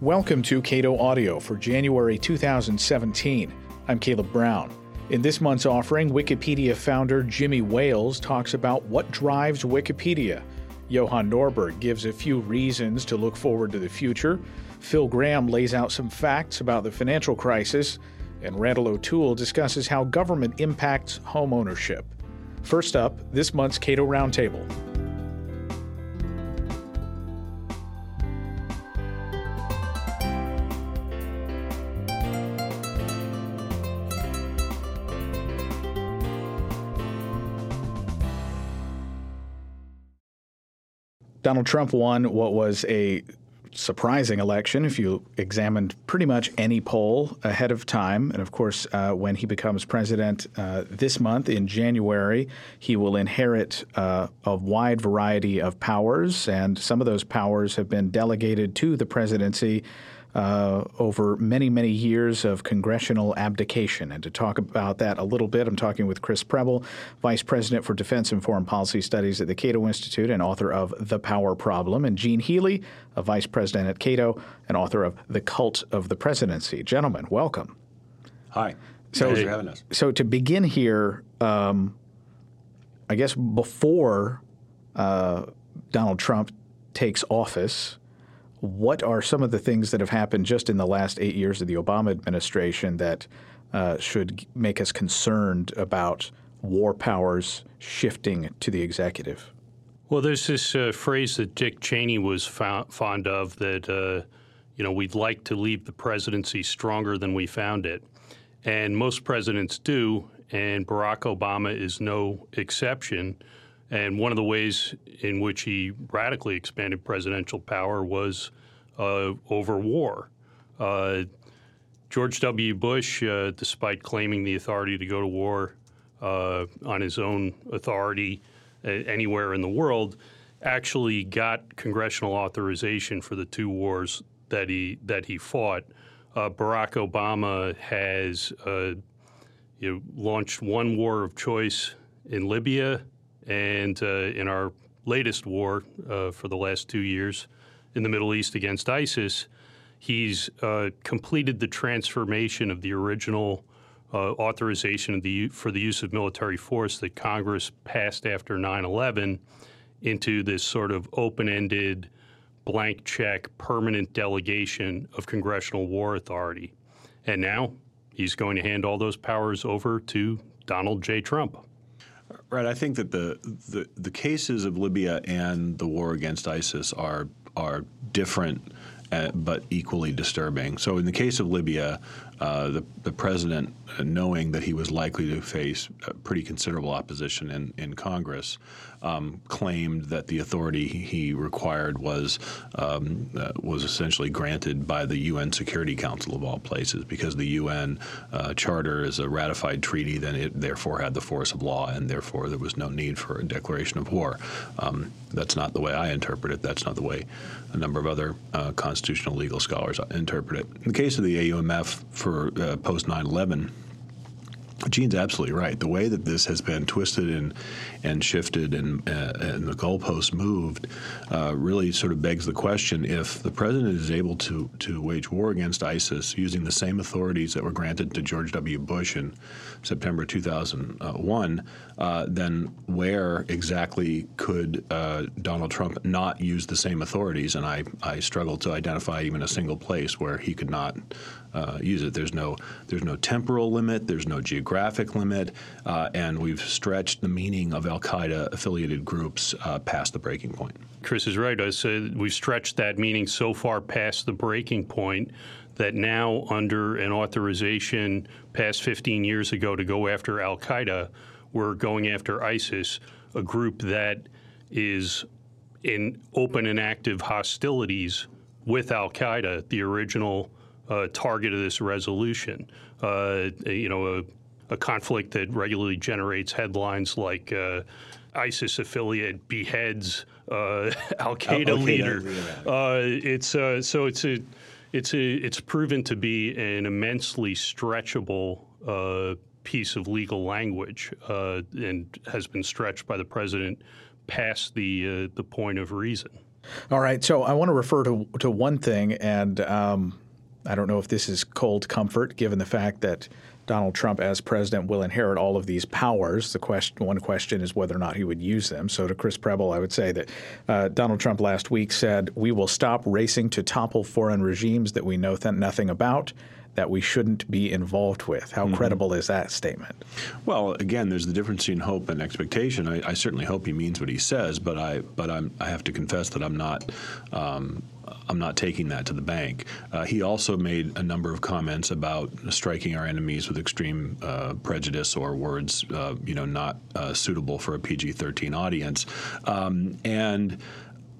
Welcome to Cato Audio for January 2017. I'm Caleb Brown. In this month's offering, Wikipedia founder Jimmy Wales talks about what drives Wikipedia. Johan Norberg gives a few reasons to look forward to the future. Phil Gramm lays out some facts about the financial crisis. And Randal O'Toole discusses how government impacts homeownership. First up, this month's Cato Roundtable. Donald Trump won what was a surprising election if you examined pretty much any poll ahead of time. And of course, uh, when he becomes president uh, this month in January, he will inherit uh, a wide variety of powers, and some of those powers have been delegated to the presidency uh, over many, many years of congressional abdication. And to talk about that a little bit, I'm talking with Chris Preble, Vice President for Defense and Foreign Policy Studies at the Cato Institute and author of The Power Problem, and Gene Healy, a Vice President at Cato and author of The Cult of the Presidency. Gentlemen, welcome. Hi. So, Thanks for having us. So, to begin here, um, I guess before uh, Donald Trump takes office, what are some of the things that have happened just in the last eight years of the Obama administration that uh, should make us concerned about war powers shifting to the executive? Well, there's this uh, phrase that Dick Cheney was fo- fond of that, uh, you know, we'd like to leave the presidency stronger than we found it. And most presidents do, and Barack Obama is no exception. And one of the ways in which he radically expanded presidential power was uh, over war. Uh, George W. Bush, uh, despite claiming the authority to go to war uh, on his own authority uh, anywhere in the world, actually got congressional authorization for the two wars that he that he fought. Barack Obama has you know, launched one war of choice in Libya and in our latest war uh, for the last two years in the Middle East against ISIS, he's uh, completed the transformation of the original uh, authorization the, for the use of military force that Congress passed after 9 11 into this sort of open ended, blank check, permanent delegation of congressional war authority. And now he's going to hand all those powers over to Donald J. Trump. Right. I think that the, the, the cases of Libya and the war against ISIS are are different uh, but equally disturbing. So, in the case of Libya, uh, the, the president, uh, knowing that he was likely to face pretty considerable opposition in, in Congress, um, claimed that the authority he required was um, uh, was essentially granted by the UN Security Council of all places, because the UN uh, Charter is a ratified treaty, then it therefore had the force of law, and therefore there was no need for a declaration of war. Um, that's not the way I interpret it. That's not the way a number of other uh, constitutional legal scholars interpret it. In the case of the AUMF for uh, post 9 11, Gene's absolutely right. The way that this has been twisted and and shifted and uh, and the goalposts moved uh, really sort of begs the question: if the president is able to to wage war against ISIS using the same authorities that were granted to George W. Bush in September 2001, uh, then where exactly could uh, Donald Trump not use the same authorities? And I I struggle to identify even a single place where he could not uh, use it. There's no there's no temporal limit. There's no geographic limit, uh, and we've stretched the meaning of Al Qaeda affiliated groups uh, past the breaking point. Chris is right. I said we've stretched that meaning so far past the breaking point that now, under an authorization passed 15 years ago to go after Al Qaeda, we're going after ISIS, a group that is in open and active hostilities with Al Qaeda, the original uh, target of this resolution. Uh, you know, a, conflict that regularly generates headlines like uh, ISIS affiliate beheads uh, Al Qaeda leader. Uh, it's uh, so it's a it's a it's proven to be an immensely stretchable piece of legal language and has been stretched by the president past the the point of reason. All right. So I want to refer to, to one thing, and um, I don't know if this is cold comfort given the fact that Donald Trump, as president, will inherit all of these powers. The question, one question is whether or not he would use them. So, to Chris Preble, I would say that uh, Donald Trump last week said, We will stop racing to topple foreign regimes that we know th- nothing about that we shouldn't be involved with. How mm-hmm. credible is that statement? Well, again, there's the difference between hope and expectation. I, I certainly hope he means what he says, but I but I'm, I have to confess that I'm not. Um, I'm not taking that to the bank. Uh, he also made a number of comments about striking our enemies with extreme uh, prejudice or words, uh, you know, not uh, suitable for a PG-13 audience, um, and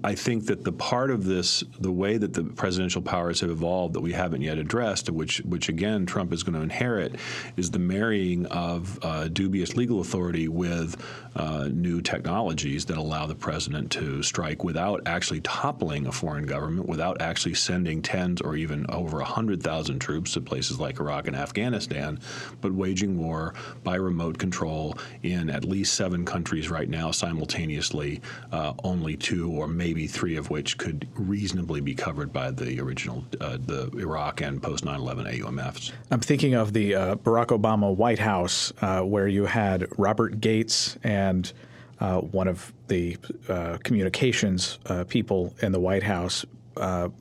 I think that the part of this, the way that the presidential powers have evolved that we haven't yet addressed, which, which again Trump is going to inherit, is the marrying of uh, dubious legal authority with uh, new technologies that allow the president to strike without actually toppling a foreign government, without actually sending tens or even over a 100,000 troops to places like Iraq and Afghanistan, but waging war by remote control in at least seven countries right now simultaneously, uh, only two or maybe maybe three of which could reasonably be covered by the original, uh, the Iraq and post 9 11 AUMFs. I'm thinking of the uh, Barack Obama White House, uh, where you had Robert Gates and uh, one of the uh, communications uh, people in the White House,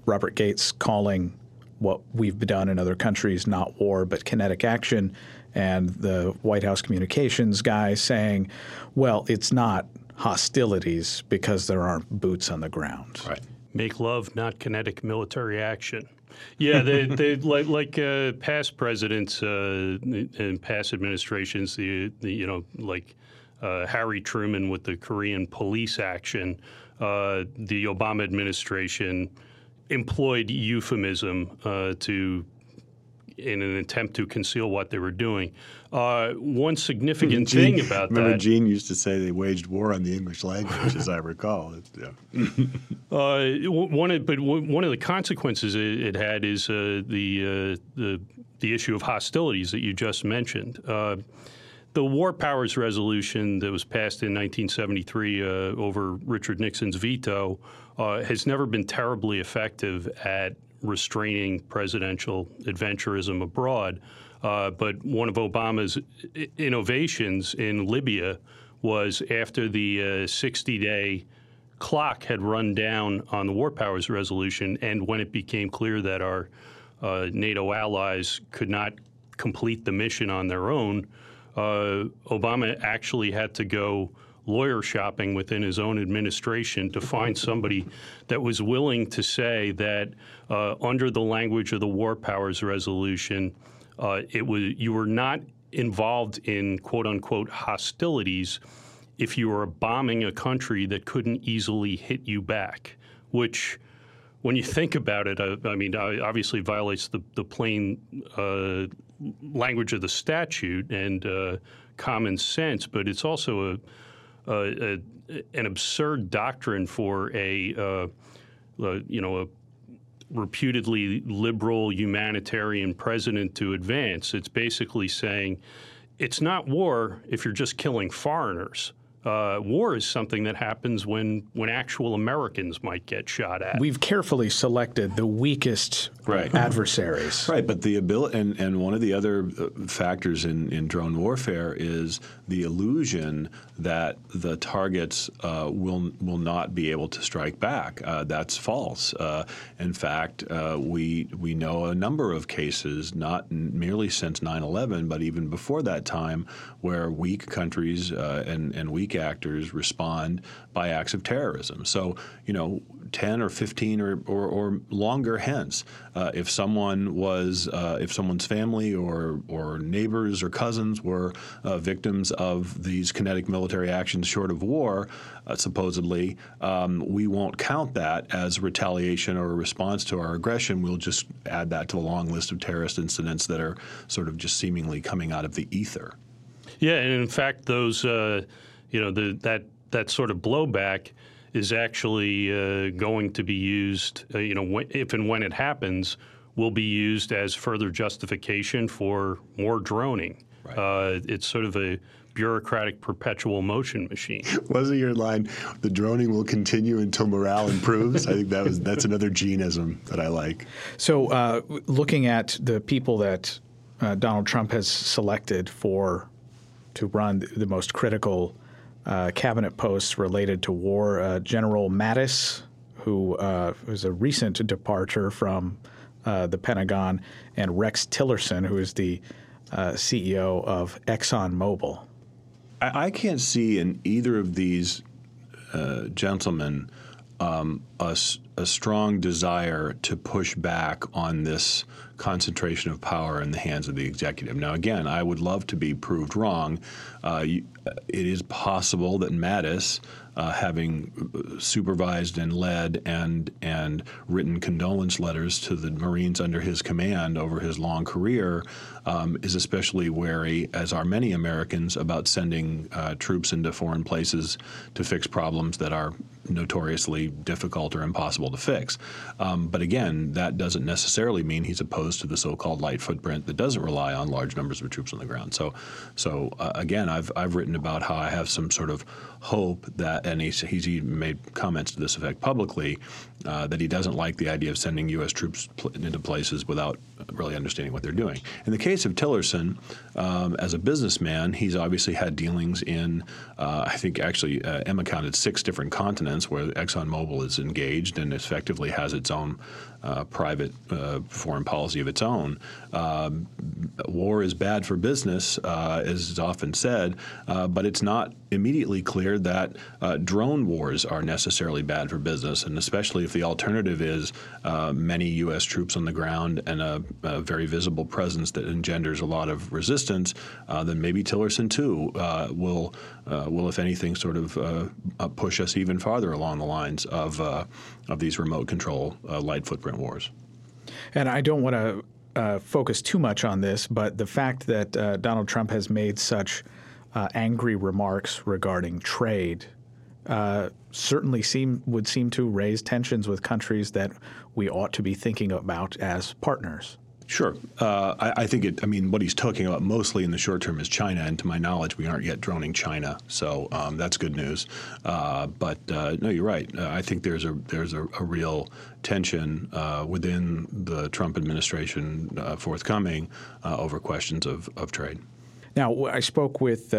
Robert Gates, calling what we've done in other countries not war but kinetic action and the White House communications guy saying, well, it's not hostilities because there aren't boots on the ground. Right. Make love, not kinetic military action. Yeah, they, they like like uh, past presidents uh, and past administrations. The, the you know like uh, Harry Truman with the Korean police action. Uh, the Obama administration employed euphemism uh, to in an attempt to conceal what they were doing. Uh, one significant Gene, thing about remember that. Remember, Gene used to say they waged war on the English language, as I recall. Yeah. uh, one of, but one of the consequences it, it had is uh, the, uh, the the issue of hostilities that you just mentioned. Uh, the War Powers Resolution that was passed in 1973 uh, over Richard Nixon's veto has never been terribly effective at restraining presidential adventurism abroad. Uh, but one of Obama's innovations in Libya was after the 60 uh, day clock had run down on the War Powers Resolution, and when it became clear that our uh, NATO allies could not complete the mission on their own, uh, Obama actually had to go lawyer shopping within his own administration to find somebody that was willing to say that uh, under the language of the War Powers Resolution, uh, it was you were not involved in quote unquote hostilities if you were bombing a country that couldn't easily hit you back, which when you think about it, I, I mean, obviously violates the, the plain uh, language of the statute and uh, common sense, but it's also a a, an absurd doctrine for a, uh, uh, you know, a reputedly liberal humanitarian president to advance. It's basically saying it's not war if you're just killing foreigners. Uh, war is something that happens when when actual Americans might get shot at. We've carefully selected the weakest right. adversaries. Right, but the ability and, and one of the other uh, factors in, in drone warfare is the illusion that the targets uh, will will not be able to strike back. Uh, that's false. Uh, in fact, uh, we we know a number of cases, not merely since 9/11, but even before that time, where weak countries and and weak actors respond by acts of terrorism. So, you know, 10 or 15 or, or, or longer hence, uh, if someone was, uh, if someone's family or, or neighbors or cousins were uh, victims of these kinetic military actions short of war, uh, supposedly, um, we won't count that as retaliation or a response to our aggression. We'll just add that to the long list of terrorist incidents that are sort of just seemingly coming out of the ether. Yeah, and in fact, those, uh, you know, the, that that sort of blowback is actually uh, going to be used, uh, you know, if and when it happens, will be used as further justification for more droning. Right. Uh, it's sort of a bureaucratic perpetual motion machine. Wasn't your line, the droning will continue until morale improves? I think that was that's another geneism that I like. So, uh, looking at the people that uh, Donald Trump has selected for to run the most critical uh, cabinet posts related to war, uh, General Mattis, who uh, was a recent departure from uh, the Pentagon, and Rex Tillerson, who is the CEO of ExxonMobil. I, I can't see in either of these uh, gentlemen um, a, strong desire to push back on this concentration of power in the hands of the executive. Now, again, I would love to be proved wrong. Uh, you, it is possible that Mattis uh, having supervised and led and and written condolence letters to the Marines under his command over his long career, um, is especially wary, as are many Americans, about sending uh, troops into foreign places to fix problems that are notoriously difficult or impossible to fix. Um, but again, that doesn't necessarily mean he's opposed to the so-called light footprint that doesn't rely on large numbers of troops on the ground. So, so uh, again, I've I've written about how I have some sort of hope that, and he's, he's even made comments to this effect publicly, uh, that he doesn't like the idea of sending U.S. troops pl- into places without really understanding what they're doing. In the case of Tillerson, um, as a businessman, he's obviously had dealings in, uh, I think actually uh, Emma counted six different continents where ExxonMobil is engaged and effectively has its own uh, private uh, foreign policy of its own. Um, war is bad for business, uh, as is often said, uh, but it's not immediately clear that uh, drone wars are necessarily bad for business, and especially if the alternative is uh, many U.S. troops on the ground and a, a, very visible presence that engenders a lot of resistance, then maybe Tillerson too will, will, if anything, sort of push us even farther along the lines of of these remote control light wars. And I don't want to uh, focus too much on this, but the fact that uh, Donald Trump has made such uh, angry remarks regarding trade uh, certainly seem would seem to raise tensions with countries that we ought to be thinking about as partners. Sure. Uh, I, I, think it. I mean, what he's talking about mostly in the short term is China, and to my knowledge, we aren't yet droning China, so um, that's good news. Uh, but uh, no, you're right. Uh, I think there's a there's a, a real tension uh, within the Trump administration uh, forthcoming over questions of, of trade. Now, I spoke with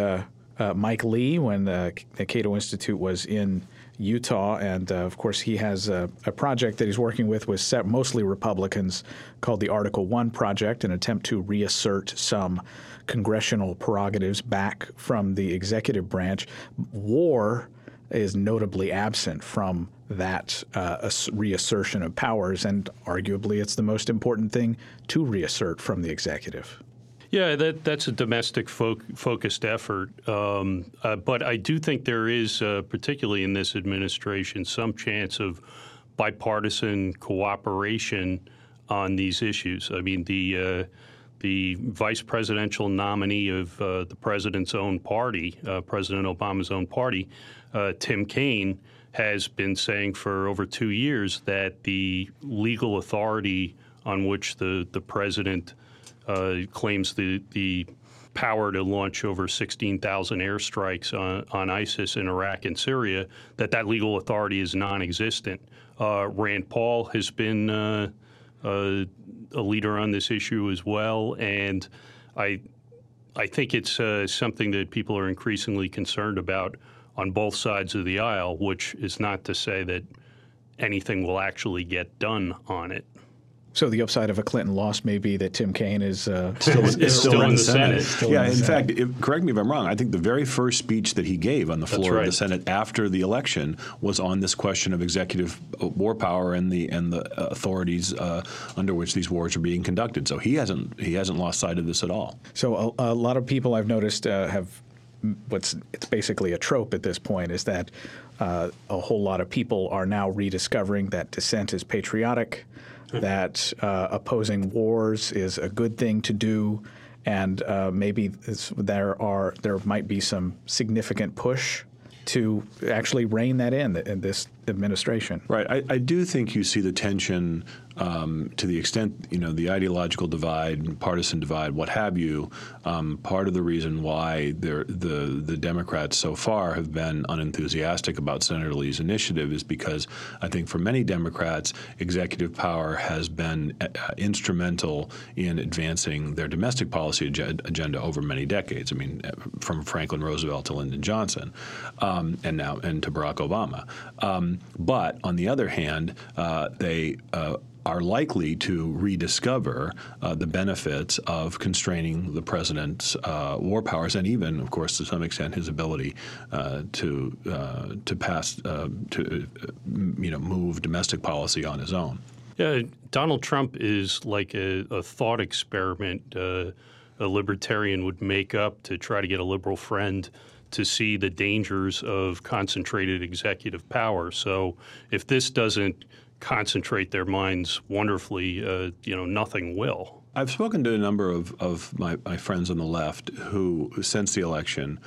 Mike Lee when the Cato Institute was in Utah. And uh, of course, he has a, a, project that he's working with with mostly Republicans called the Article One Project, an attempt to reassert some congressional prerogatives back from the executive branch. War is notably absent from that uh, reassertion of powers, and arguably it's the most important thing to reassert from the executive. Yeah, that, that's a domestic fo- focused effort. Um, uh, but I do think there is, uh, particularly in this administration, some chance of bipartisan cooperation on these issues. I mean, the uh, the vice presidential nominee of uh, the president's own party, uh, President Obama's own party, uh, Tim Kaine, has been saying for over two years that the legal authority on which the the president uh, claims the the power to launch over 16,000 airstrikes on, on, ISIS in Iraq and Syria, that that legal authority is non-existent. Uh, Rand Paul has been uh, uh, a leader on this issue as well, and I I think it's uh, something that people are increasingly concerned about on both sides of the aisle, which is not to say that anything will actually get done on it. So the upside of a Clinton loss may be that Tim Kaine is, uh, still, is, is still, still, in the Senate. Senate. yeah, in, in fact, if, correct me if I'm wrong. I think the very first speech that he gave on the floor right. of the Senate after the election was on this question of executive uh, war power and the and the uh, authorities uh, under which these wars are being conducted. So he hasn't he hasn't lost sight of this at all. So a, a lot of people I've noticed uh, have what's it's basically a trope at this point is that uh, a whole lot of people are now rediscovering that dissent is patriotic that uh, opposing wars is a good thing to do, and uh, maybe there are there might be some significant push to actually rein that in in this administration. Right. I, I do think you see the tension um, to the extent you know the ideological divide, partisan divide, what have you, um, part of the reason why the the Democrats so far have been unenthusiastic about Senator Lee's initiative is because I think for many Democrats, executive power has been uh, instrumental in advancing their domestic policy ag- agenda over many decades. I mean, uh, from Franklin Roosevelt to Lyndon Johnson, um, and now and to Barack Obama. Um, but on the other hand, uh, they uh, are likely to rediscover uh, the benefits of constraining the president's uh, war powers, and even, of course, to some extent, his ability uh, to uh, to pass uh, to you know move domestic policy on his own. Yeah, Donald Trump is like a, a thought experiment a libertarian would make up to try to get a liberal friend to see the dangers of concentrated executive power. So if this doesn't concentrate their minds wonderfully, uh, you know, nothing will. I've spoken to a number of, of my, my friends on the left who, since the election,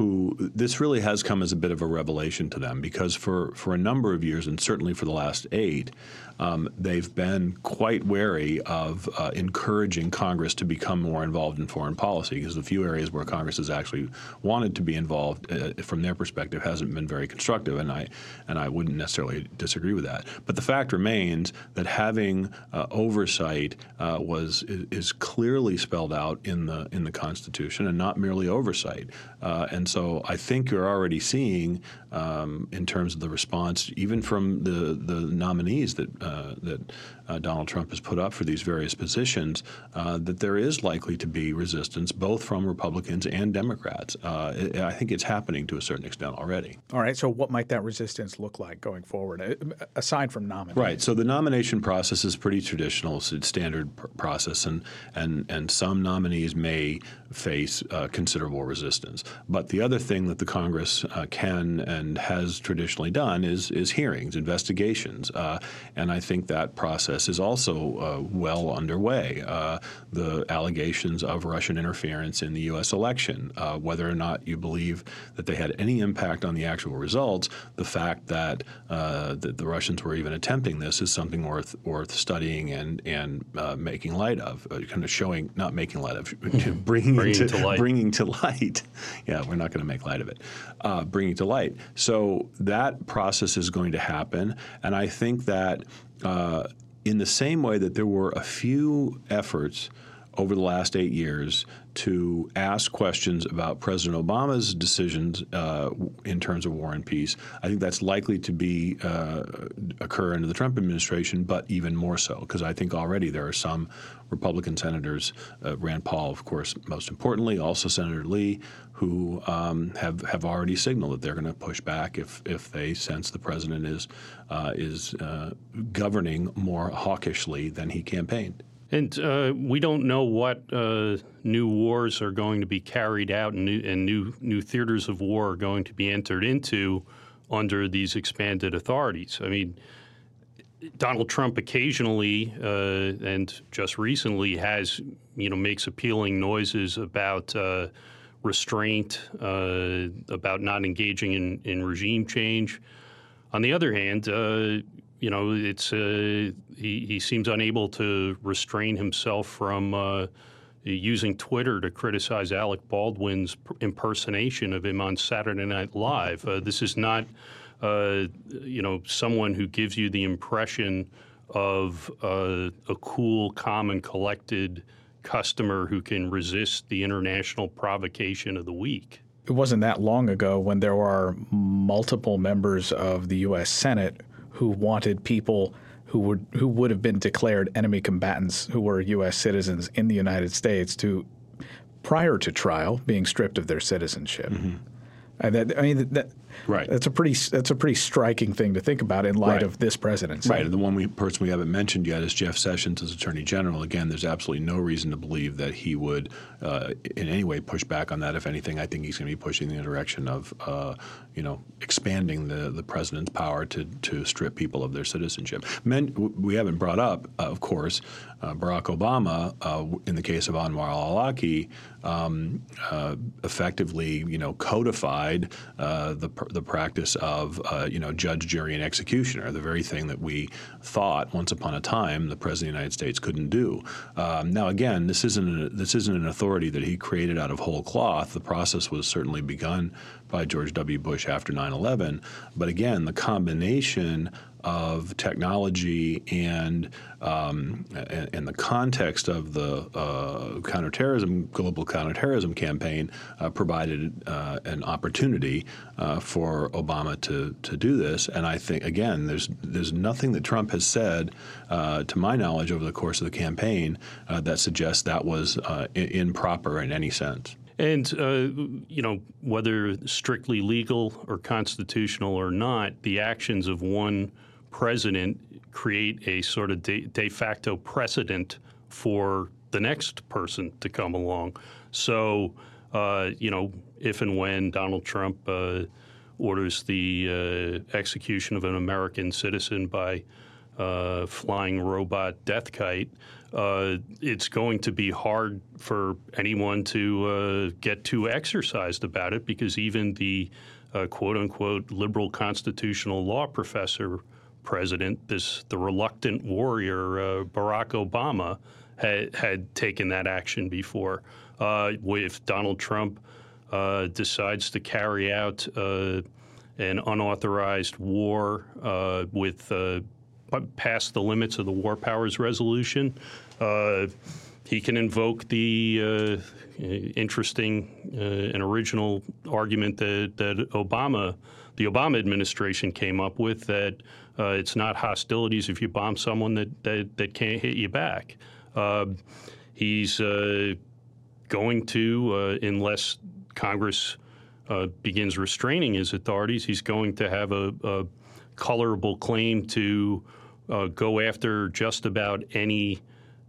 who this really has come as a bit of a revelation to them because for, for a number of years, and certainly for the last eight, um, they've been quite wary of uh, encouraging Congress to become more involved in foreign policy because the few areas where Congress has actually wanted to be involved, uh, from their perspective, hasn't been very constructive, and I and I wouldn't necessarily disagree with that. But the fact remains that having uh, oversight uh, was is clearly spelled out in the in the Constitution, and not merely oversight. Uh, and so I think you're already seeing, um, in terms of the response, even from the the nominees that uh, uh, that uh, Donald Trump has put up for these various positions, uh, that there is likely to be resistance both from Republicans and Democrats. I think it's happening to a certain extent already. All right. So, what might that resistance look like going forward, aside from nominating? Right. So, the nomination process is pretty traditional, it's standard pr- process, and and and some nominees may face uh, considerable resistance. But the other thing that the Congress uh, can and has traditionally done is is hearings, investigations, uh, and I think that process is also uh, well underway. Uh, the allegations of Russian interference in the U.S. election, uh, whether or not you believe that they had any impact on the actual results, the fact that, uh, that the Russians were even attempting this is something worth worth studying and and uh, making light of, uh, kind of showing, not making light of, bringing, bringing to, to, light. bringing to light. yeah, we're not going to make light of it. bringing to light. So that process is going to happen, and I think that uh, in the same way that there were a few efforts over the last eight years to ask questions about President Obama's decisions uh, in terms of war and peace. I think that's likely to be uh, occur under the Trump administration, but even more so because I think already there are some Republican senators, uh, Rand Paul, of course, most importantly, also Senator Lee, who um, have have already signaled that they're going to push back if if they sense the president is uh, is uh, governing more hawkishly than he campaigned. And uh, we don't know what uh, new wars are going to be carried out and new, and new new theaters of war are going to be entered into under these expanded authorities. I mean, Donald Trump occasionally uh, and just recently has you know makes appealing noises about uh, restraint, uh, about not engaging in, in regime change. On the other hand, uh, you know, it's uh, he, he seems unable to restrain himself from uh, using Twitter to criticize Alec Baldwin's impersonation of him on Saturday Night Live. Uh, this is not, you know, someone who gives you the impression of a cool, calm, and collected customer who can resist the international provocation of the week. It wasn't that long ago when there were multiple members of the U.S. Senate who wanted people who would who would have been declared enemy combatants who were U.S. citizens in the United States to, prior to trial, being stripped of their citizenship. Mm-hmm. Uh, that, I mean, that, Right. That's a pretty that's a pretty striking thing to think about in light right. of this presidency. Right. And the one we, person we haven't mentioned yet is Jeff Sessions as Attorney General. Again, there's absolutely no reason to believe that he would uh, in any way push back on that. If anything, I think he's going to be pushing in the direction of uh, you know expanding the the president's power to to strip people of their citizenship. Men, we haven't brought up, uh, of course, uh, Barack Obama uh, in the case of Anwar al-Awlaki um, uh, effectively you know codified the the practice of you know judge, jury, and executioner, the very thing that we thought once upon a time the president of the United States couldn't do. Um, now, again, this isn't a, this isn't an authority that he created out of whole cloth. The process was certainly begun by George W. Bush after 9/11, but again, the combination of technology and um, and, the context of the uh, counterterrorism global counterterrorism campaign uh, provided uh, an opportunity uh, for Obama to to do this. And I think again, there's there's nothing that Trump has said, uh, to my knowledge, over the course of the campaign uh, that suggests that was improper in any sense. And, uh, you know, whether strictly legal or constitutional or not, the actions of one president create a sort of de, de facto precedent for the next person to come along. So, uh, you know, if and when Donald Trump uh, orders the uh, execution of an American citizen by uh, flying robot death kite, uh, it's going to be hard for anyone to uh, get too exercised about it because even the quote unquote liberal constitutional law professor president, this the reluctant warrior uh, Barack Obama had had taken that action before. Uh, if Donald Trump uh, decides to carry out uh, an unauthorized war uh, with uh, past the limits of the War Powers Resolution, he can invoke the interesting and original argument that, that Obama, the Obama administration, came up with that uh, it's not hostilities if you bomb someone that, that, that can't hit you back. Uh, he's uh, going to, uh, unless Congress uh, begins restraining his authorities, he's going to have a, a colorable claim to uh, go after just about any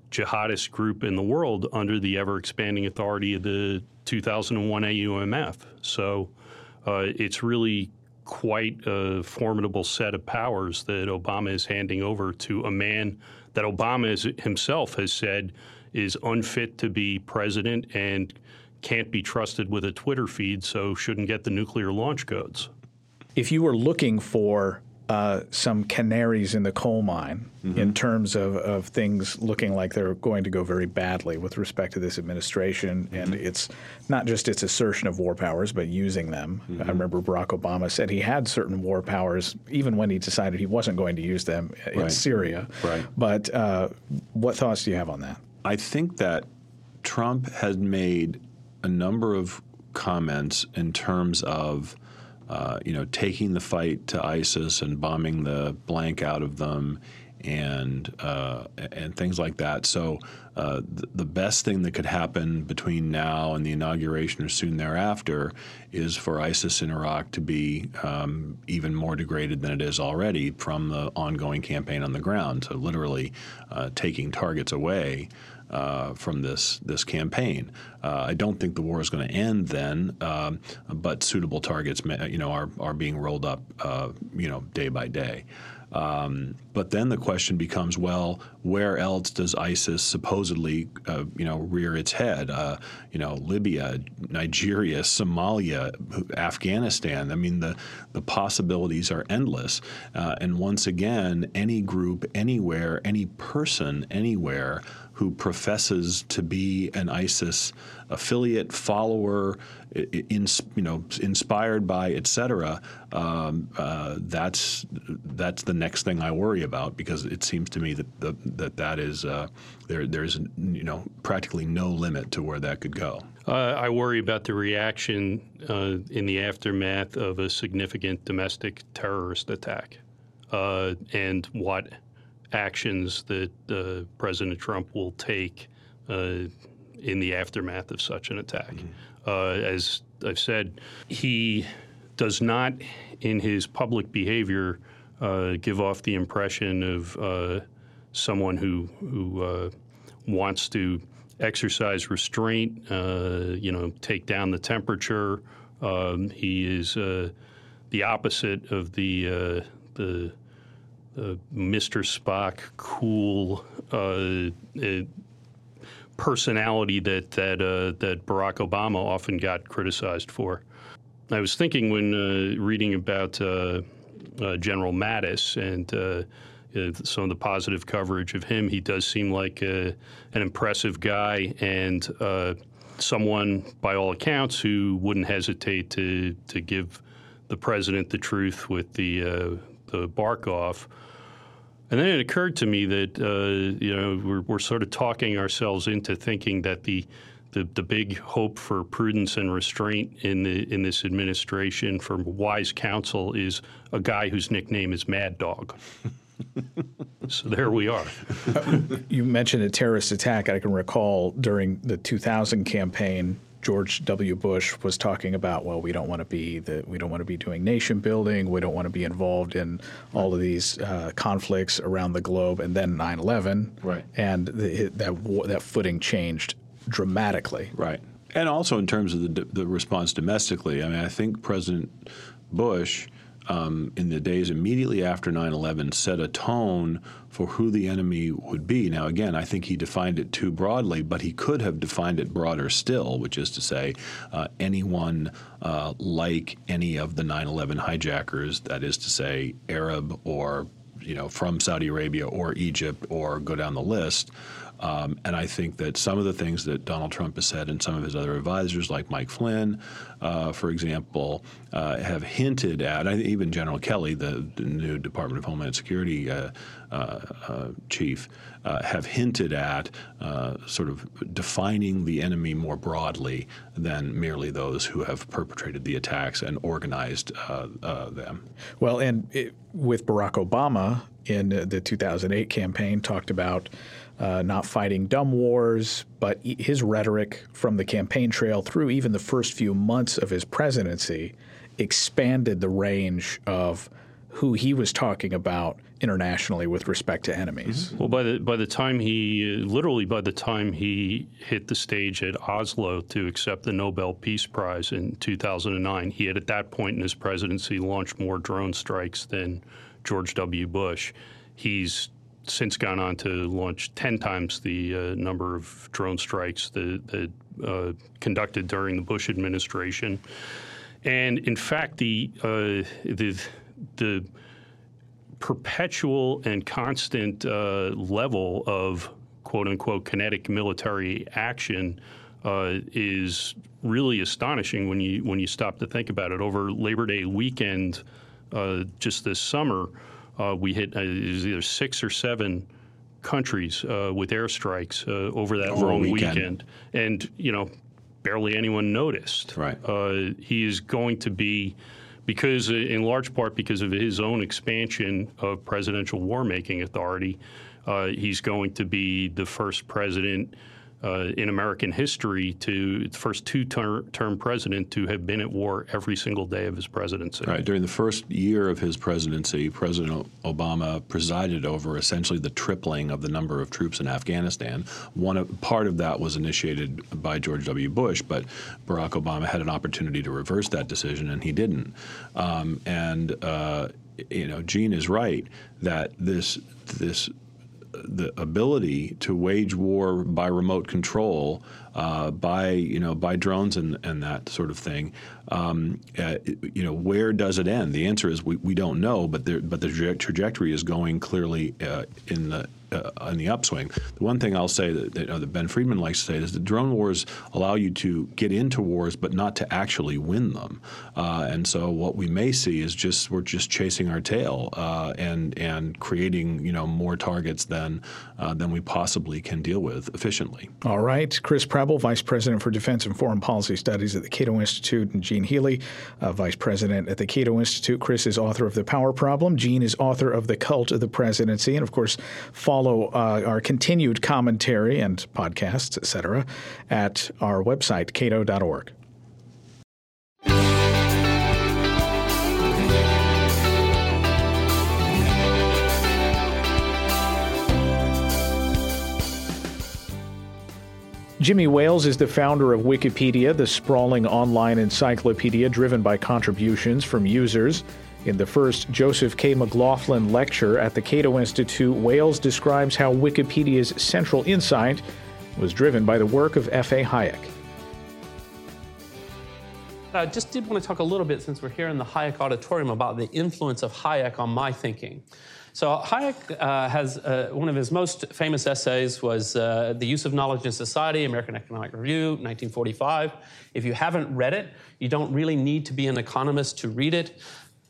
jihadist group in the world under the ever expanding authority of the 2001 AUMF. So it's really quite a formidable set of powers that Obama is handing over to a man that Obama is, himself has said is unfit to be president and can't be trusted with a Twitter feed, so shouldn't get the nuclear launch codes. If you were looking for uh, some canaries in the coal mine mm-hmm. in terms of, of things looking like they're going to go very badly with respect to this administration. Mm-hmm. And it's not just its assertion of war powers, but using them. Mm-hmm. I remember Barack Obama said he had certain war powers even when he decided he wasn't going to use them in right. Syria. Right. But uh, what thoughts do you have on that? I think that Trump has made a number of comments in terms of uh, you know, taking the fight to ISIS and bombing the blank out of them, and uh, and things like that. So uh, the, the, best thing that could happen between now and the inauguration or soon thereafter is for ISIS in Iraq to be um, even more degraded than it is already from the ongoing campaign on the ground. So literally uh, taking targets away uh, from this this campaign. Uh, I don't think the war is going to end then, um, but suitable targets, you know, are are being rolled up, uh, you know, day by day. Um, but then the question becomes, well, where else does ISIS supposedly, uh, you know, rear its head? Uh, you know, Libya, Nigeria, Somalia, Afghanistan. I mean, the the possibilities are endless. Uh, and once again, any group, anywhere, any person, anywhere who professes to be an ISIS affiliate, follower, in, you know, inspired by, et cetera, um, uh, that's that's the next thing I worry about because it seems to me that the, that that is uh, there. There's you know practically no limit to where that could go. Uh, I worry about the reaction uh, in the aftermath of a significant domestic terrorist attack, uh, and what actions that uh, President Trump will take uh, in the aftermath of such an attack. Mm-hmm. Uh, as I've said, he does not, in his public behavior, uh, give off the impression of uh, someone who who uh, wants to exercise restraint, you know, take down the temperature. Um, he is the opposite of the the uh, Mr. Spock cool uh, uh, personality that that uh, that Barack Obama often got criticized for. I was thinking when uh, reading about uh, uh, General Mattis and uh, uh, some of the positive coverage of him, he does seem like an impressive guy and someone, by all accounts, who wouldn't hesitate to to give the president the truth with the the bark off. And then it occurred to me that uh, you know we're, we're, sort of talking ourselves into thinking that the, the, the big hope for prudence and restraint in the in this administration from wise counsel is a guy whose nickname is Mad Dog. so there we are. you mentioned a terrorist attack. I can recall during the 2000 campaign, George W. Bush was talking about, well, we don't want to be the, we don't want to be doing nation building, we don't want to be involved in all of these uh, conflicts around the globe, and then 9/11, right, and the, that that footing changed dramatically, right, and also in terms of the the response domestically. I mean, I think President Bush um, in the days immediately after 9 11 set a tone for who the enemy would be. Now, again, I think he defined it too broadly, but he could have defined it broader still, which is to say, uh, anyone uh, like any of the 9 11 hijackers, that is to say, Arab or you know, from Saudi Arabia or Egypt or go down the list, um, and I think that some of the things that Donald Trump has said and some of his other advisors, like Mike Flynn, uh, for example, uh, have hinted at, I even General Kelly, the, the new Department of Homeland Security uh, uh, uh chief, uh, have hinted at sort of defining the enemy more broadly than merely those who have perpetrated the attacks and organized them. Well, and it, with Barack Obama in the 2008 campaign, talked about uh, not fighting dumb wars, but his rhetoric from the campaign trail through even the first few months of his presidency expanded the range of who he was talking about internationally with respect to enemies. Mm-hmm. Well, by the by the time he literally by the time he hit the stage at Oslo to accept the Nobel Peace Prize in 2009, he had at that point in his presidency launched more drone strikes than George W. Bush. He's since gone on to launch 10 times the uh, number of drone strikes that, that uh, conducted during the Bush administration. And in fact, the, uh, the, the perpetual and constant uh, level of quote unquote kinetic military action uh, is really astonishing when you when you stop to think about it. Over Labor Day weekend, uh, just this summer, uh, we hit uh, either six or seven countries uh, with airstrikes uh, over that over long weekend. weekend. and you know, barely anyone noticed. Right. Uh, he is going to be. Because, uh, in large part, because of his own expansion of presidential war making authority, he's going to be the first president uh, in American history to the first two ter- term president to have been at war every single day of his presidency. Right. During the first year of his presidency, President Obama presided over essentially the tripling of the number of troops in Afghanistan. One of, part of that was initiated by George W. Bush, but Barack Obama had an opportunity to reverse that decision, and he didn't. Um, and uh, you know, Gene is right that this this the ability to wage war by remote control, uh, by you know by drones and, and that sort of thing, um, uh, you know where does it end? The answer is we, we don't know, but the, but the trajectory is going clearly uh, in the uh, on the upswing. The one thing I'll say that, that, that, Ben Friedman likes to say is that drone wars allow you to get into wars, but not to actually win them. Uh, and so what we may see is just we're just chasing our tail uh, and and creating you know more targets than uh, than we possibly can deal with efficiently. All right, Chris Preble, Vice President for Defense and Foreign Policy Studies at the Cato Institute, and Gene Healy, uh, Vice President at the Cato Institute. Chris is author of The Power Problem. Gene is author of The Cult of the Presidency, and of course, follow follow uh, our continued commentary and podcasts, etc., at our website, cato.org. Jimmy Wales is the founder of Wikipedia, the sprawling online encyclopedia driven by contributions from users. In the first Joseph K. McLaughlin lecture at the Cato Institute, Wales describes how Wikipedia's central insight was driven by the work of F.A. Hayek. I just did want to talk a little bit, since we're here in the Hayek Auditorium, about the influence of Hayek on my thinking. So Hayek uh, has uh, one of his most famous essays was uh, "The Use of Knowledge in Society," American Economic Review, 1945. If you haven't read it, you don't really need to be an economist to read it.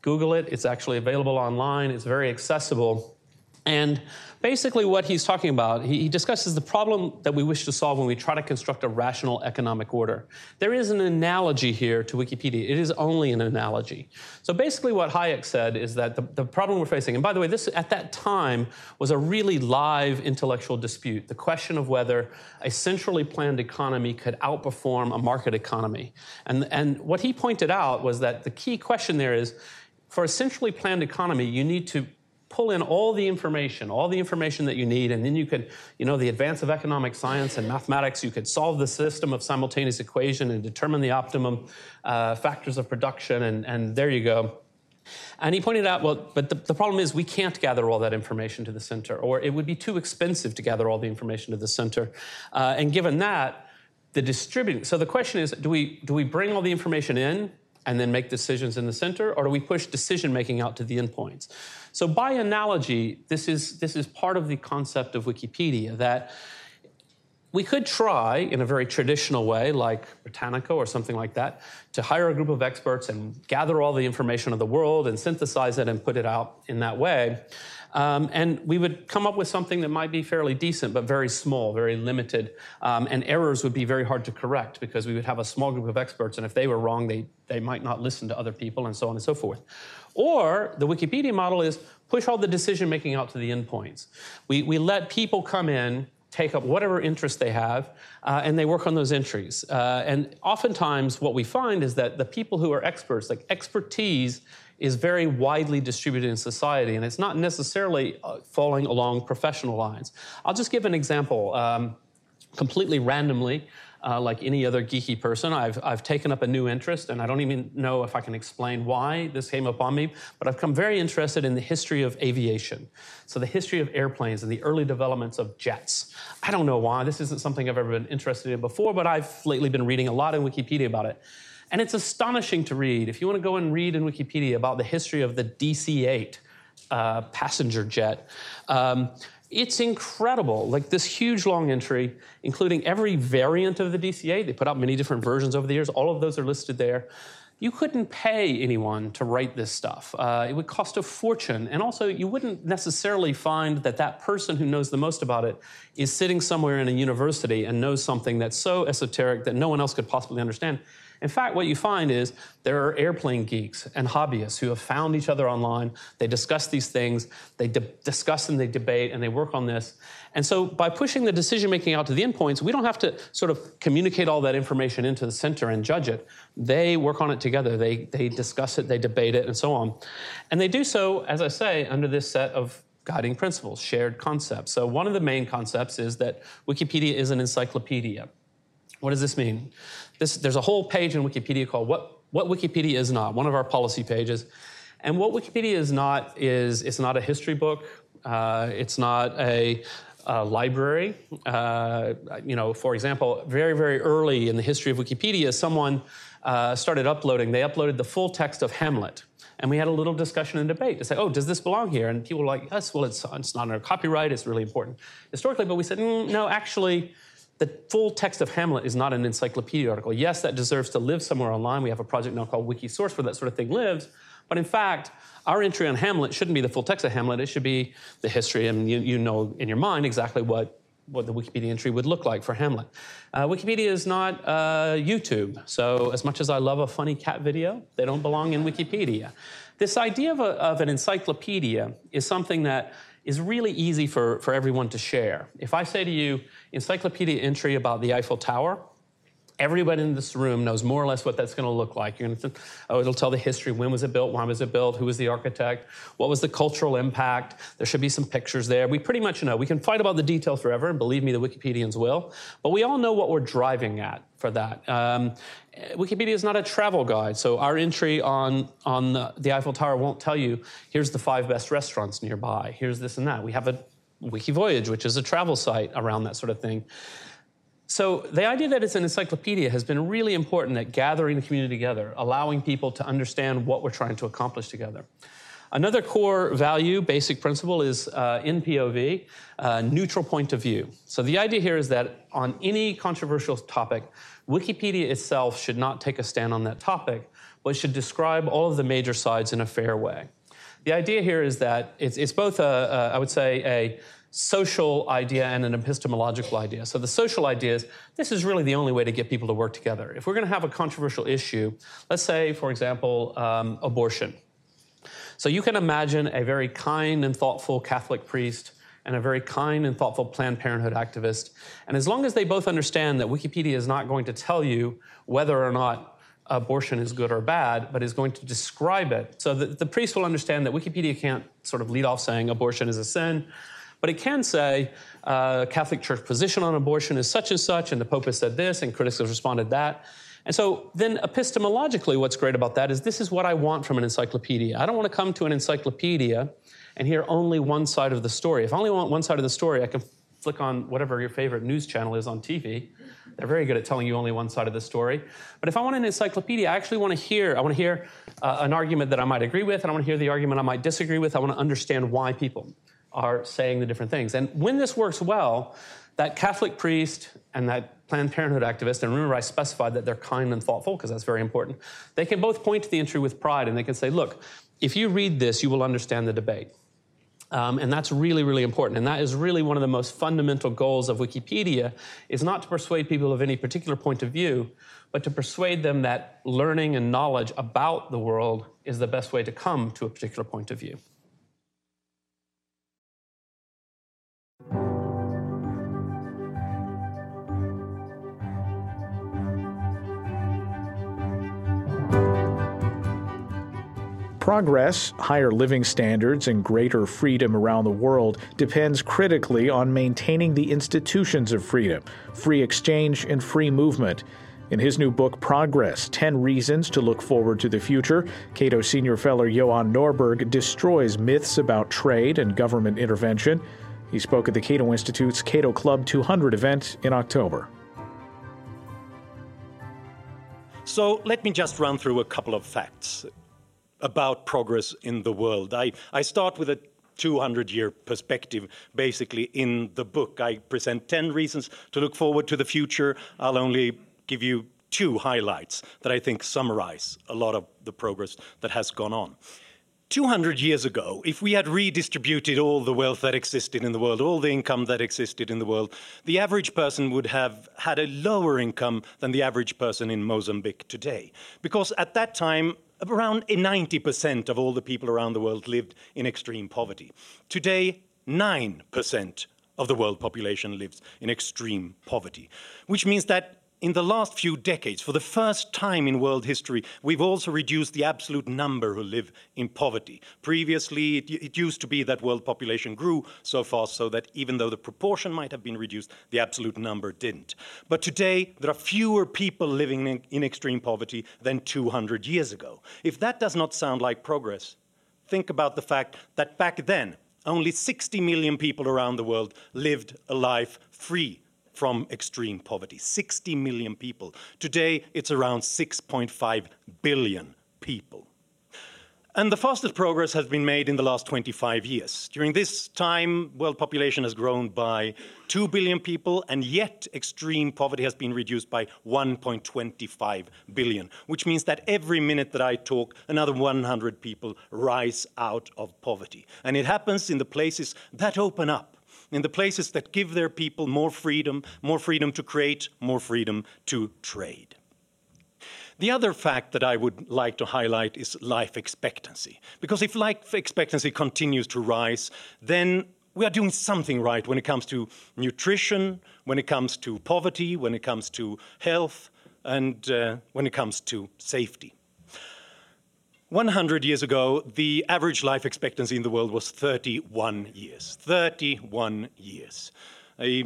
Google it; it's actually available online. It's very accessible, and basically what he's talking about, he, discusses the problem that we wish to solve when we try to construct a rational economic order. There is an analogy here to Wikipedia. It is only an analogy. So basically what Hayek said is that the, the problem we're facing, and by the way, this at that time was a really live intellectual dispute, the question of whether a centrally planned economy could outperform a market economy. And, and what he pointed out was that the key question there is, for a centrally planned economy, you need to pull in all the information, all the information that you need, and then you could, you know, the advance of economic science and mathematics, you could solve the system of simultaneous equation and determine the optimum uh, factors of production, and, and there you go. And he pointed out, well, but the, the, problem is we can't gather all that information to the center, or it would be too expensive to gather all the information to the center. Uh, and given that, the distributing, so the question is, do we, do we bring all the information in and then make decisions in the center, or do we push decision making out to the endpoints? So, by analogy, this is, this is part of the concept of Wikipedia that we could try in a very traditional way, like Britannica or something like that, to hire a group of experts and gather all the information of the world and synthesize it and put it out in that way. Um, and we would come up with something that might be fairly decent, but very small, very limited. Um, and errors would be very hard to correct because we would have a small group of experts, and if they were wrong, they, they might not listen to other people, and so on and so forth. Or the Wikipedia model is push all the decision making out to the endpoints. We, we let people come in take up whatever interest they have, uh, and they work on those entries. Uh, and oftentimes, what we find is that the people who are experts, like expertise, is very widely distributed in society, and it's not necessarily uh, falling along professional lines. I'll just give an example. Um, completely randomly, uh, like any other geeky person, I've, I've taken up a new interest, and I don't even know if I can explain why this came upon me, but I've become very interested in the history of aviation. So, the history of airplanes and the early developments of jets. I don't know why. This isn't something I've ever been interested in before, but I've lately been reading a lot in Wikipedia about it. And it's astonishing to read. If you want to go and read in Wikipedia about the history of the DC 8 uh, passenger jet, um, it's incredible. Like this huge long entry, including every variant of the DC-8. They put out many different versions over the years. All of those are listed there. You couldn't pay anyone to write this stuff. Uh, it would cost a fortune. And also, you wouldn't necessarily find that that person who knows the most about it is sitting somewhere in a university and knows something that's so esoteric that no one else could possibly understand. In fact, what you find is there are airplane geeks and hobbyists who have found each other online. They discuss these things, they discuss and they debate, and they work on this. And so, by pushing the decision making out to the endpoints, we don't have to sort of communicate all that information into the center and judge it. They work on it together, they, they discuss it, they debate it, and so on. And they do so, as I say, under this set of guiding principles, shared concepts. So, one of the main concepts is that Wikipedia is an encyclopedia. What does this mean? This, there's a whole page in Wikipedia called what, what Wikipedia is Not, one of our policy pages. And what Wikipedia is not is it's not a history book. Uh, it's not a, a library. Uh, you know, for example, very, very early in the history of Wikipedia, someone uh, started uploading. They uploaded the full text of Hamlet. And we had a little discussion and debate to say, oh, does this belong here? And people were like, yes, well, it's, it's not under copyright. It's really important historically. But we said, mm, no, actually, the full text of Hamlet is not an encyclopedia article. Yes, that deserves to live somewhere online. We have a project now called Wikisource where that sort of thing lives. But in fact, our entry on Hamlet shouldn't be the full text of Hamlet. It should be the history, and you, you know in your mind exactly what, what the Wikipedia entry would look like for Hamlet. Uh, Wikipedia is not uh, YouTube. So, as much as I love a funny cat video, they don't belong in Wikipedia. This idea of, a, of an encyclopedia is something that is really easy for, for everyone to share. If I say to you, encyclopedia entry about the Eiffel Tower, everybody in this room knows more or less what that's going to look like. You're going to, oh, it'll tell the history. When was it built? Why was it built? Who was the architect? What was the cultural impact? There should be some pictures there. We pretty much know. We can fight about the details forever, and believe me, the Wikipedians will. But we all know what we're driving at for that. Um, Wikipedia is not a travel guide, so our entry on, on the, the Eiffel Tower won't tell you, here's the five best restaurants nearby, here's this and that. We have a Wiki Voyage, which is a travel site around that sort of thing So the idea that it's an encyclopedia has been really important at gathering the community together, allowing people to understand what we're trying to accomplish together. Another core value, basic principle, is uh, NPOV, uh, neutral point of view. So the idea here is that on any controversial topic, Wikipedia itself should not take a stand on that topic, but should describe all of the major sides in a fair way. The idea here is that it's, it's both, a, a, I would say, a social idea and an epistemological idea. So the social idea is this is really the only way to get people to work together. If we're going to have a controversial issue, let's say, for example, um, abortion. So you can imagine a very kind and thoughtful Catholic priest and a very kind and thoughtful Planned Parenthood activist. And as long as they both understand that Wikipedia is not going to tell you whether or not abortion is good or bad, but is going to describe it. So that the priest will understand that Wikipedia can't sort of lead off saying abortion is a sin, but it can say uh, Catholic Church position on abortion is such and such, and the Pope has said this, and critics have responded that. And so then epistemologically, what's great about that is this is what I want from an encyclopedia. I don't want to come to an encyclopedia and hear only one side of the story. If I only want one side of the story, I can flick on whatever your favorite news channel is on TV. They're very good at telling you only one side of the story. But if I want an encyclopedia, I actually want to hear. I want to hear uh, an argument that I might agree with, and I want to hear the argument I might disagree with. I want to understand why people are saying the different things. And when this works well, that Catholic priest and that Planned Parenthood activist, and remember I specified that they're kind and thoughtful because that's very important, they can both point to the entry with pride and they can say, look, if you read this, you will understand the debate. Um, and that's really, really important. And that is really one of the most fundamental goals of Wikipedia is not to persuade people of any particular point of view, but to persuade them that learning and knowledge about the world is the best way to come to a particular point of view. Progress, higher living standards, and greater freedom around the world depends critically on maintaining the institutions of freedom, free exchange, and free movement. In his new book, Progress 10 Reasons to Look Forward to the Future, Cato Senior Fellow Johan Norberg destroys myths about trade and government intervention. He spoke at the Cato Institute's Cato Club 200 event in October. So let me just run through a couple of facts about progress in the world. I, I start with a 200 year perspective basically in the book. I present 10 reasons to look forward to the future. I'll only give you two highlights that I think summarize a lot of the progress that has gone on. 200 years ago, if we had redistributed all the wealth that existed in the world, all the income that existed in the world, the average person would have had a lower income than the average person in Mozambique today. Because at that time, around 90% of all the people around the world lived in extreme poverty. Today, 9% of the world population lives in extreme poverty, which means that in the last few decades, for the first time in world history, we've also reduced the absolute number who live in poverty. Previously, it, it, used to be that world population grew so fast so that even though the proportion might have been reduced, the absolute number didn't. But today, there are fewer people living in, in extreme poverty than 200 years ago. If that does not sound like progress, think about the fact that back then, only 60 million people around the world lived a life free from extreme poverty 60 million people. Today, it's around 6.5 billion people. And the fastest progress has been made in the last 25 years. During this time, world population has grown by 2 billion people, and yet extreme poverty has been reduced by 1.25 billion, which means that every minute that I talk, another 100 people rise out of poverty. And it happens in the places that open up in the places that give their people more freedom, more freedom to create, more freedom to trade. The other fact that I would like to highlight is life expectancy. Because if life expectancy continues to rise, then we are doing something right when it comes to nutrition, when it comes to poverty, when it comes to health, and uh, when it comes to safety. 100 years ago, the average life expectancy in the world was 31 years. 31 years. A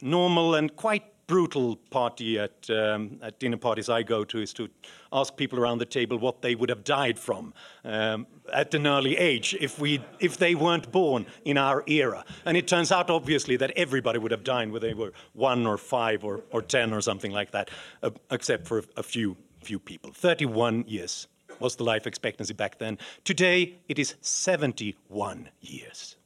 normal and quite brutal party at, um, at dinner parties I go to is to ask people around the table what they would have died from um, at an early age if, we, if they weren't born in our era. And it turns out, obviously, that everybody would have died whether they were one or five or, or ten or something like that, uh, except for a few, few people. 31 years was the life expectancy back then. Today, it is 71 years.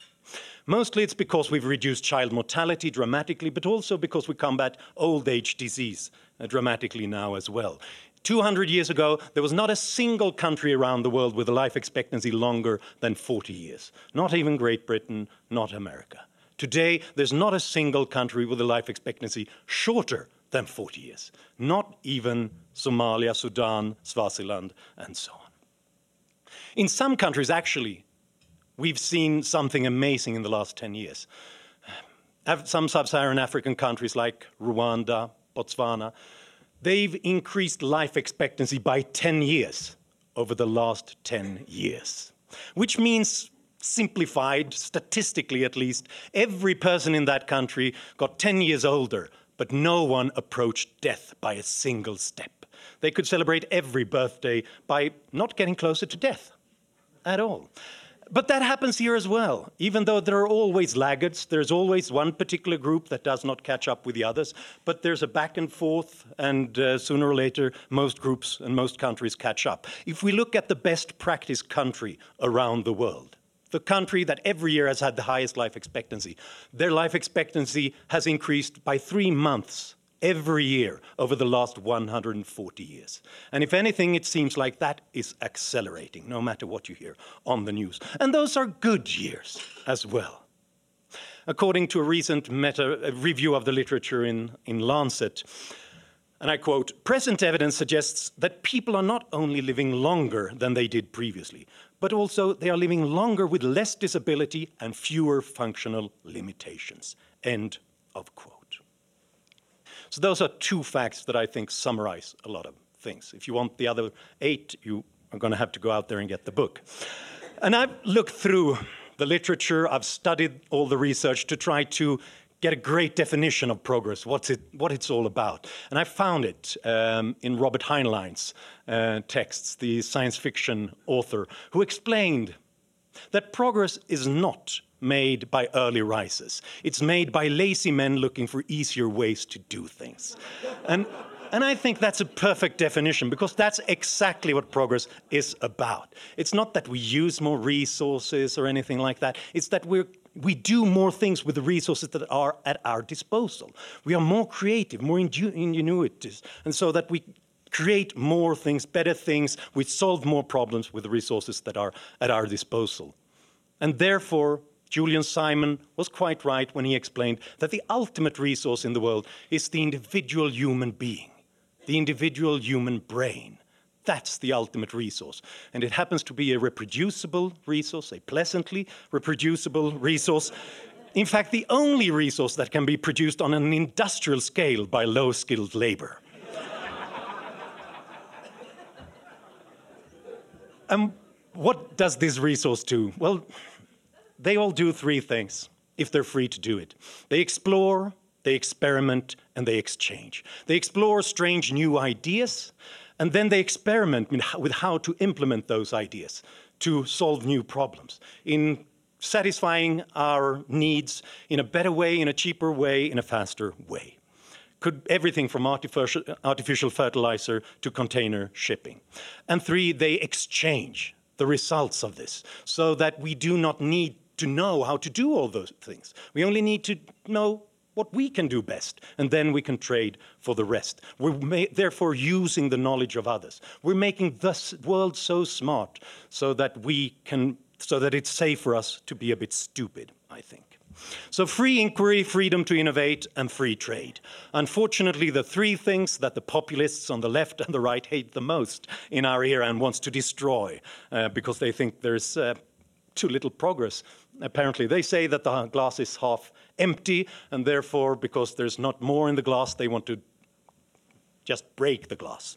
Mostly it's because we've reduced child mortality dramatically, but also because we combat old age disease uh, dramatically now as well. 200 years ago, there was not a single country around the world with a life expectancy longer than 40 years. Not even Great Britain, not America. Today, there's not a single country with a life expectancy shorter than 40 years. Not even Somalia, Sudan, Swaziland, and so on. In some countries, actually, we've seen something amazing in the last 10 years. Some sub Saharan African countries like Rwanda, Botswana, they've increased life expectancy by 10 years over the last 10 years, which means simplified, statistically at least, every person in that country got 10 years older, but no one approached death by a single step. They could celebrate every birthday by not getting closer to death at all. But that happens here as well. Even though there are always laggards, there's always one particular group that does not catch up with the others, but there's a back and forth, and uh, sooner or later, most groups and most countries catch up. If we look at the best practice country around the world, the country that every year has had the highest life expectancy, their life expectancy has increased by three months every year over the last 140 years. And if anything, it seems like that is accelerating, no matter what you hear on the news. And those are good years as well. According to a recent meta review of the literature in, in Lancet, and I quote Present evidence suggests that people are not only living longer than they did previously, but also they are living longer with less disability and fewer functional limitations. End of quote. So those are two facts that I think summarize a lot of things. If you want the other eight, you are going to have to go out there and get the book. And I've looked through the literature, I've studied all the research to try to get a great definition of progress, what's it, what it's all about. And I found it um, in Robert Heinlein's uh, texts, the science fiction author, who explained that progress is not made by early risers. It's made by lazy men looking for easier ways to do things. And, and I think that's a perfect definition because that's exactly what progress is about. It's not that we use more resources or anything like that, it's that we're we do more things with the resources that are at our disposal. We are more creative, more ingenuitive, and so that we create more things, better things, we solve more problems with the resources that are at our disposal. And therefore, Julian Simon was quite right when he explained that the ultimate resource in the world is the individual human being, the individual human brain. That's the ultimate resource. And it happens to be a reproducible resource, a pleasantly reproducible resource. In fact, the only resource that can be produced on an industrial scale by low skilled labor. And um, what does this resource do? Well, they all do three things if they're free to do it they explore, they experiment, and they exchange. They explore strange new ideas, and then they experiment with how to implement those ideas to solve new problems in satisfying our needs in a better way, in a cheaper way, in a faster way. Could everything from artificial, artificial fertilizer to container shipping. And three, they exchange the results of this so that we do not need to know how to do all those things. We only need to know what we can do best, and then we can trade for the rest. We're therefore using the knowledge of others. We're making the world so smart so that we can, so that it's safe for us to be a bit stupid, I think. So, free inquiry, freedom to innovate, and free trade. Unfortunately, the three things that the populists on the left and the right hate the most in our era and wants to destroy uh, because they think there's uh, too little progress apparently. They say that the glass is half empty, and therefore, because there's not more in the glass, they want to just break the glass.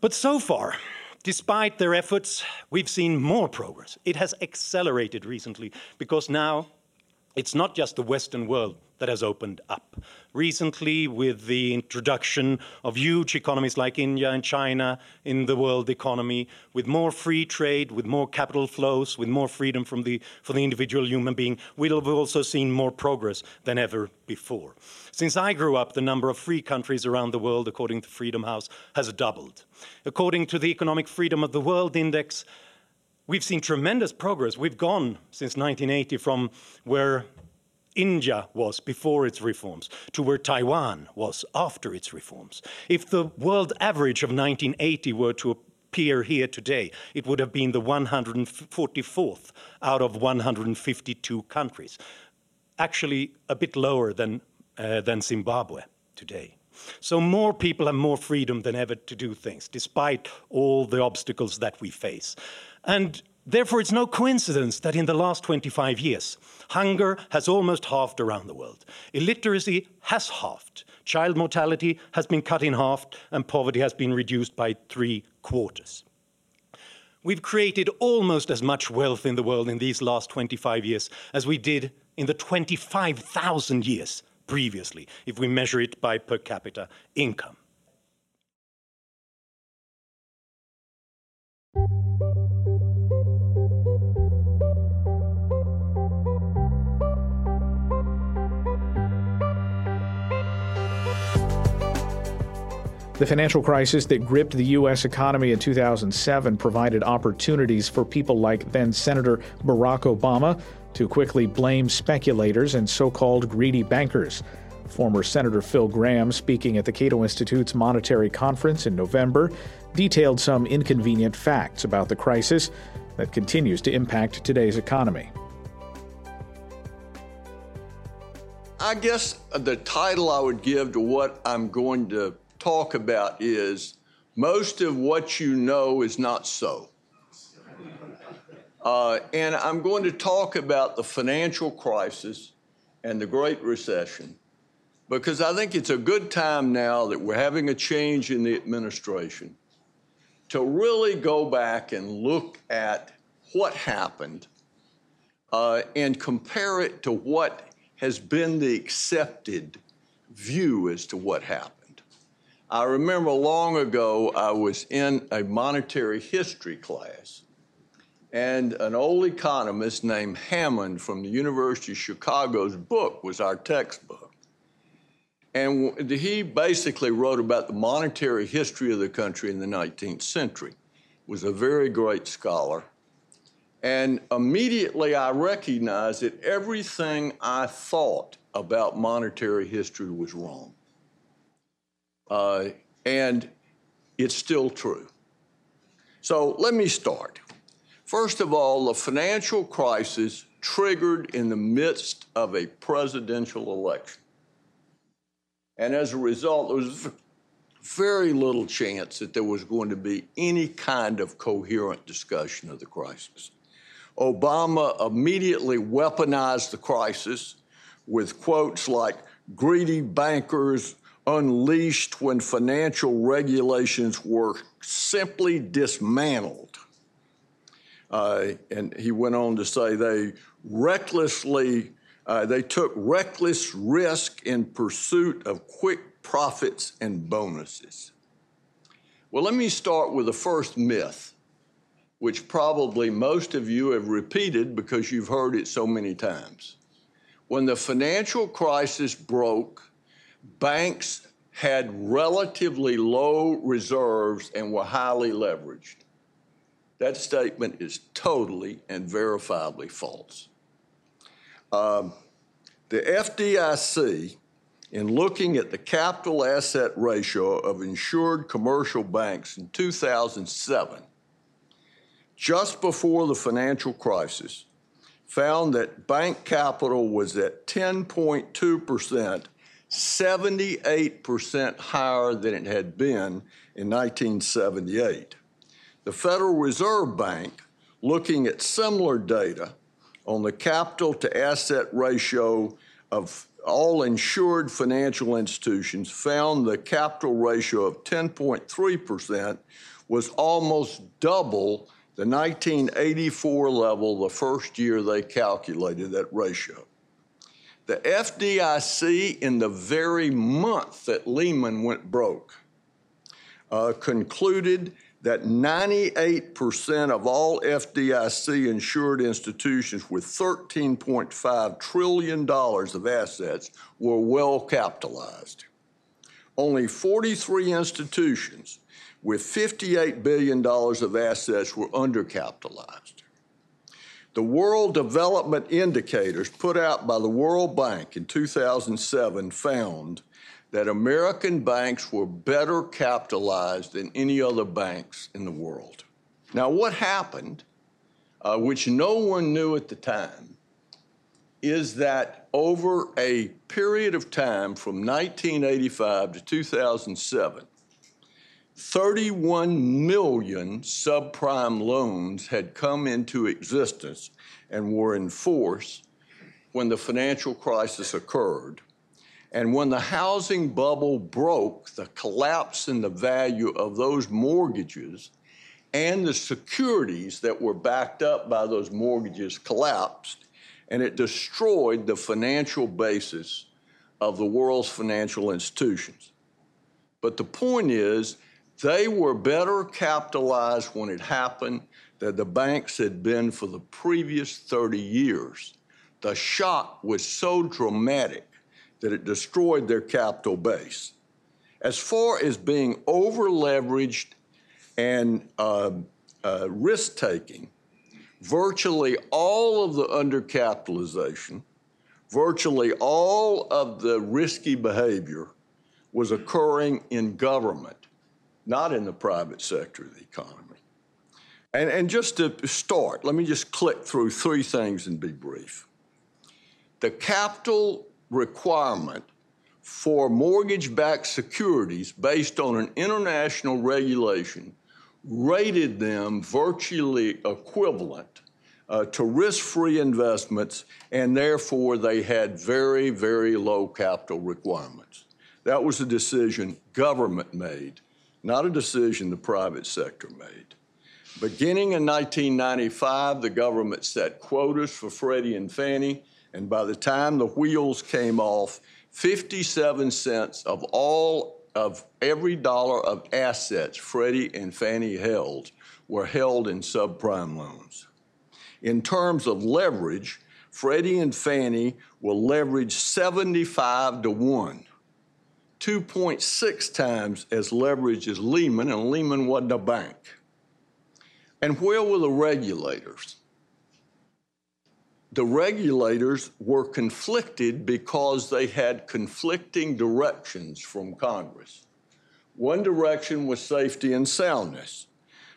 But so far, despite their efforts, we've seen more progress. It has accelerated recently because now it's not just the Western world that has opened up. Recently, with the introduction of huge economies like India and China in the world economy, with more free trade, with more capital flows, with more freedom from the, for the individual human being, we'll have also seen more progress than ever before. Since I grew up, the number of free countries around the world, according to Freedom House, has doubled. According to the Economic Freedom of the World Index, we've seen tremendous progress. We've gone since 1980 from where India was before its reforms to where Taiwan was after its reforms. If the world average of 1980 were to appear here today, it would have been the 144th out of 152 countries. Actually, a bit lower than, uh, than Zimbabwe today. So more people have more freedom than ever to do things, despite all the obstacles that we face. And therefore, it's no coincidence that in the last 25 years, hunger has almost halved around the world. Illiteracy has halved. Child mortality has been cut in half, and poverty has been reduced by three quarters. We've created almost as much wealth in the world in these last 25 years as we did in the 25,000 years previously, if we measure it by per capita income. The financial crisis that gripped the U.S. economy in 2007 provided opportunities for people like then Senator Barack Obama to quickly blame speculators and so called greedy bankers. Former Senator Phil Gramm, speaking at the Cato Institute's Monetary Conference in November, detailed some inconvenient facts about the crisis that continues to impact today's economy. I guess the title I would give to what I'm going to talk about is most of what you know is not so. Uh, and I'm going to talk about the financial crisis and the Great Recession because I think it's a good time now that we're having a change in the administration to really go back and look at what happened uh, and compare it to what has been the accepted view as to what happened. I remember long ago I was in a monetary history class, and an old economist named Hammond from the University of Chicago's book was our textbook. And he basically wrote about the monetary history of the country in the 19th century. Was a very great scholar. And immediately I recognized that everything I thought about monetary history was wrong. Uh, and it's still true. So let me start. First of all, the financial crisis triggered in the midst of a presidential election. And as a result, there was very little chance that there was going to be any kind of coherent discussion of the crisis. Obama immediately weaponized the crisis with quotes like greedy bankers unleashed when financial regulations were simply dismantled. Uh, and he went on to say they recklessly, uh, they took reckless risk in pursuit of quick profits and bonuses. Well, let me start with the first myth, which probably most of you have repeated because you've heard it so many times. When the financial crisis broke, banks had relatively low reserves and were highly leveraged. That statement is totally and verifiably false. Um, the FDIC, in looking at the capital asset ratio of insured commercial banks in 2007, just before the financial crisis, found that bank capital was at 10.2 percent 78% higher than it had been in 1978. The Federal Reserve Bank, looking at similar data on the capital to asset ratio of all insured financial institutions, found the capital ratio of 10.3% was almost double the 1984 level the first year they calculated that ratio. The FDIC, in the very month that Lehman went broke, uh, concluded that 98% of all FDIC insured institutions with $13.5 trillion of assets were well capitalized. Only 43 institutions with $58 billion of assets were undercapitalized. The World Development Indicators put out by the World Bank in 2007 found that American banks were better capitalized than any other banks in the world. Now, what happened, uh, which no one knew at the time, is that over a period of time from 1985 to 2007, 31 million subprime loans had come into existence and were in force when the financial crisis occurred. And when the housing bubble broke, the collapse in the value of those mortgages and the securities that were backed up by those mortgages collapsed, and it destroyed the financial basis of the world's financial institutions. But the point is, they were better capitalized when it happened than the banks had been for the previous 30 years. The shock was so dramatic that it destroyed their capital base. As far as being over leveraged and uh, uh, risk taking, virtually all of the undercapitalization, virtually all of the risky behavior was occurring in government, not in the private sector of the economy. And, and just to start, let me just click through three things and be brief. The capital requirement for mortgage backed securities based on an international regulation rated them virtually equivalent uh, to risk free investments, and therefore they had very, very low capital requirements. That was a decision government made, not a decision the private sector made. Beginning in 1995, the government set quotas for Freddie and Fannie and by the time the wheels came off, 57 cents of all of every dollar of assets Freddie and Fannie held were held in subprime loans. In terms of leverage, Freddie and Fannie will leverage 75 to 1, 2.6 times as leverage as Lehman, and Lehman wasn't a bank. And where were the regulators? the regulators were conflicted because they had conflicting directions from Congress. One direction was safety and soundness,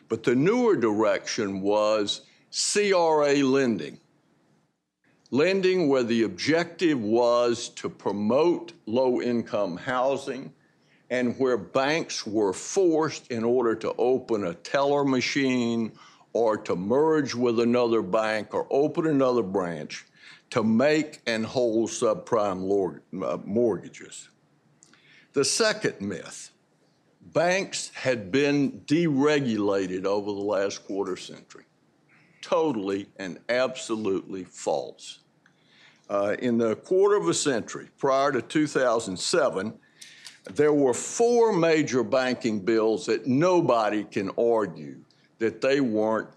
but the newer direction was CRA lending. Lending where the objective was to promote low income housing and where banks were forced, in order to open a teller machine or to merge with another bank or open another branch to make and hold subprime uh, mortgages. The second myth banks had been deregulated over the last quarter century. Totally and absolutely false. Uh, in the quarter of a century prior to 2007, there were four major banking bills that nobody can argue that they weren't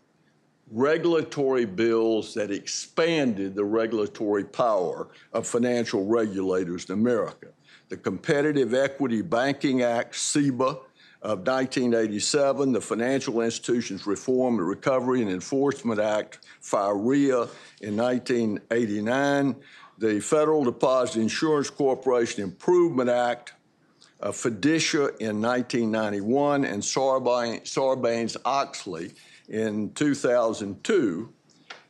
regulatory bills that expanded the regulatory power of financial regulators in America. The Competitive Equity Banking Act, CEBA, of 1987, the Financial Institutions Reform, and Recovery, and Enforcement Act, FIRREA, in 1989, the Federal Deposit Insurance Corporation Improvement Act, uh, FDICIA in 1991 and Sarbanes Oxley in 2002,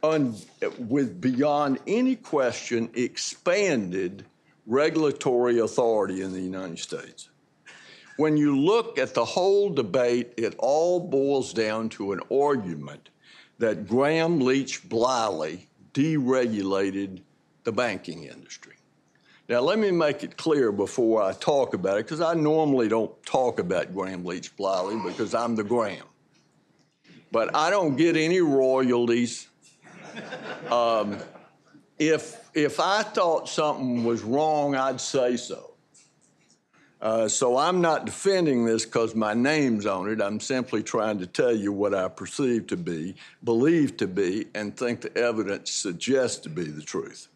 un, with beyond any question expanded regulatory authority in the United States. When you look at the whole debate, it all boils down to an argument that Gramm Leach Bliley deregulated the banking industry. Now, let me make it clear before I talk about it, because I normally don't talk about Gramm Leach Bliley because I'm the Gramm. But I don't get any royalties. Um, if if I thought something was wrong, I'd say so. Uh, so I'm not defending this because my name's on it. I'm simply trying to tell you what I perceive to be, believe to be, and think the evidence suggests to be the truth.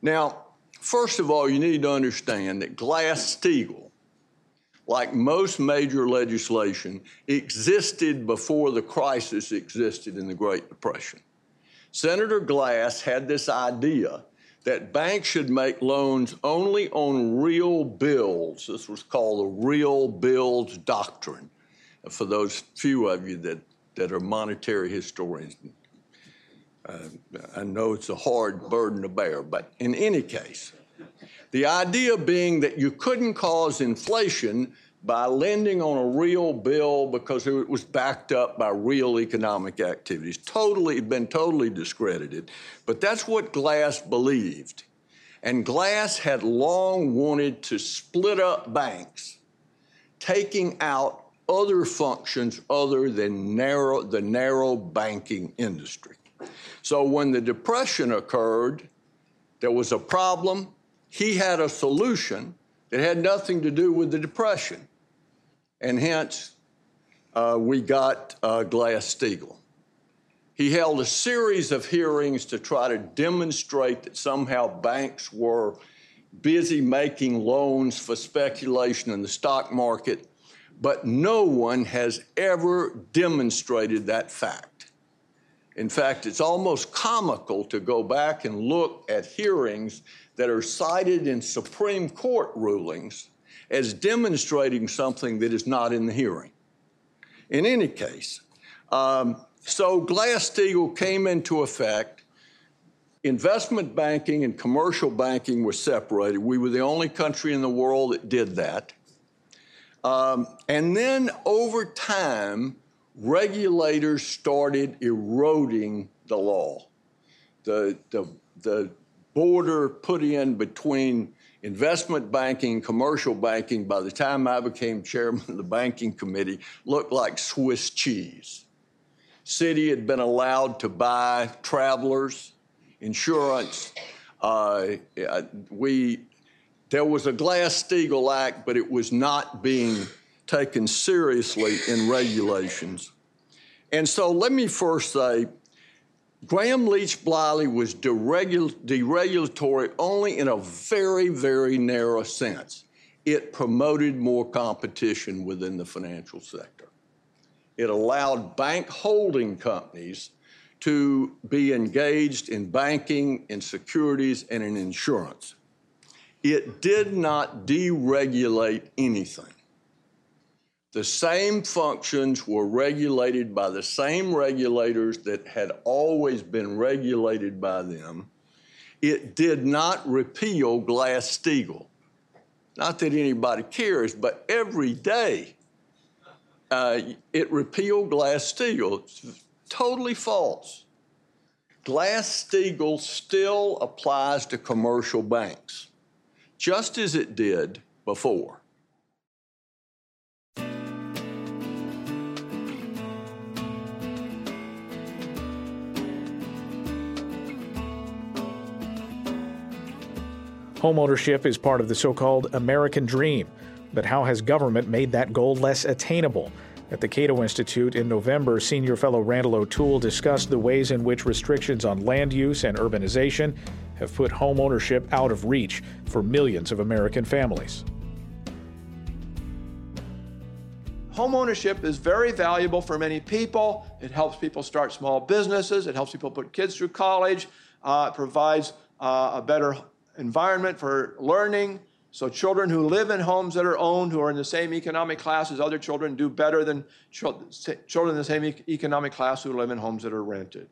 Now, first of all, you need to understand that Glass-Steagall, like most major legislation, existed before the crisis existed in the Great Depression. Senator Glass had this idea that banks should make loans only on real bills. This was called the real bills doctrine. For those few of you that, that are monetary historians, uh, I know it's a hard burden to bear, but in any case, the idea being that you couldn't cause inflation by lending on a real bill because it was backed up by real economic activities. Totally, been totally discredited. But that's what Glass believed. And Glass had long wanted to split up banks, taking out other functions other than narrow, the narrow banking industry. So when the Depression occurred, there was a problem. He had a solution that had nothing to do with the Depression and hence uh, we got uh, Glass-Steagall. He held a series of hearings to try to demonstrate that somehow banks were busy making loans for speculation in the stock market, but no one has ever demonstrated that fact. In fact, it's almost comical to go back and look at hearings that are cited in Supreme Court rulings as demonstrating something that is not in the hearing. In any case, um, so Glass-Steagall came into effect. Investment banking and commercial banking were separated. We were the only country in the world that did that. Um, and then over time, regulators started eroding the law. The, the, the border put in between investment banking, commercial banking, by the time I became chairman of the banking committee, looked like Swiss cheese. Citi had been allowed to buy travelers, insurance. Uh, we, there was a Glass-Steagall Act, but it was not being taken seriously in regulations. And so let me first say Gramm Leach Bliley was deregul- deregulatory only in a very, very narrow sense. It promoted more competition within the financial sector. It allowed bank holding companies to be engaged in banking, in securities, and in insurance. It did not deregulate anything. The same functions were regulated by the same regulators that had always been regulated by them. It did not repeal Glass Steagall. Not that anybody cares, but every day uh, it repealed Glass Steagall. Totally false. Glass Steagall still applies to commercial banks, just as it did before. Homeownership is part of the so called American dream. But how has government made that goal less attainable? At the Cato Institute in November, senior fellow Randal O'Toole discussed the ways in which restrictions on land use and urbanization have put homeownership out of reach for millions of American families. Homeownership is very valuable for many people. It helps people start small businesses, it helps people put kids through college, uh, it provides uh, a better environment for learning. So children who live in homes that are owned, who are in the same economic class as other children, do better than children in the same economic class who live in homes that are rented.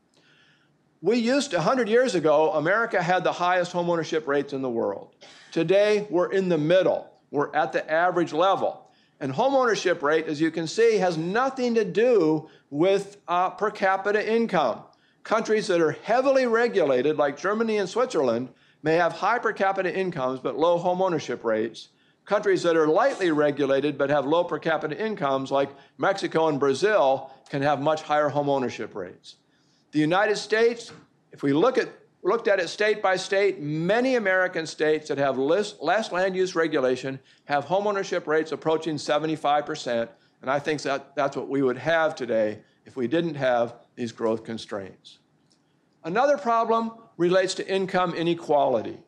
We used to, 100 years ago, America had the highest homeownership rates in the world. Today, we're in the middle. We're at the average level. And homeownership rate, as you can see, has nothing to do with uh, per capita income. Countries that are heavily regulated, like Germany and Switzerland, may have high per capita incomes but low home ownership rates. Countries that are lightly regulated but have low per capita incomes, like Mexico and Brazil, can have much higher home ownership rates. The United States, if we look at looked at it state by state, many American states that have less, less land use regulation have homeownership rates approaching 75%. And I think that that's what we would have today if we didn't have these growth constraints. Another problem relates to income inequality.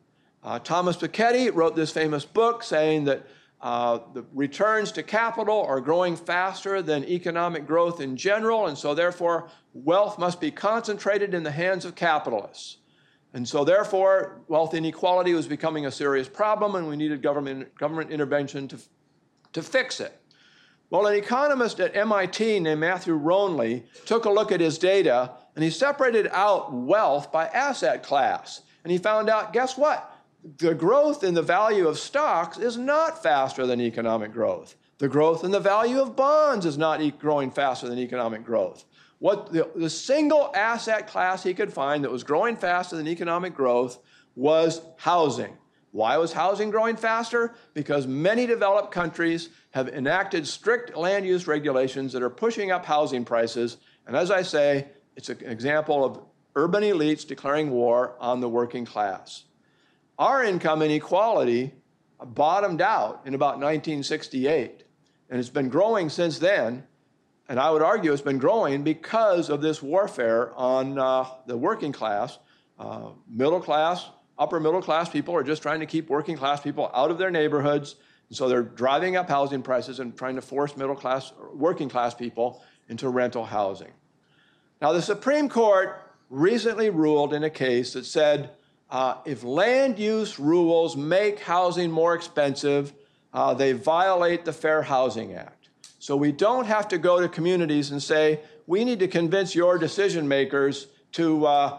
Uh, Thomas Piketty wrote this famous book saying that uh, the returns to capital are growing faster than economic growth in general, and so therefore wealth must be concentrated in the hands of capitalists. And so therefore wealth inequality was becoming a serious problem, and we needed government, government intervention to, to fix it. Well, an economist at MIT named Matthew Rognlie took a look at his data and he separated out wealth by asset class. And he found out guess what? the growth in the value of stocks is not faster than economic growth. The growth in the value of bonds is not growing faster than economic growth. What the, the single asset class he could find that was growing faster than economic growth was housing. Why was housing growing faster? Because many developed countries have enacted strict land use regulations that are pushing up housing prices. And as I say, it's an example of urban elites declaring war on the working class. Our income inequality bottomed out in about 1968, and it's been growing since then. And I would argue it's been growing because of this warfare on uh, the working class. Uh, middle class, upper middle class people are just trying to keep working class people out of their neighborhoods. And so they're driving up housing prices and trying to force middle class, working class people into rental housing. Now, the Supreme Court recently ruled in a case that said uh, if land use rules make housing more expensive, uh, they violate the Fair Housing Act. So we don't have to go to communities and say, we need to convince your decision makers to uh,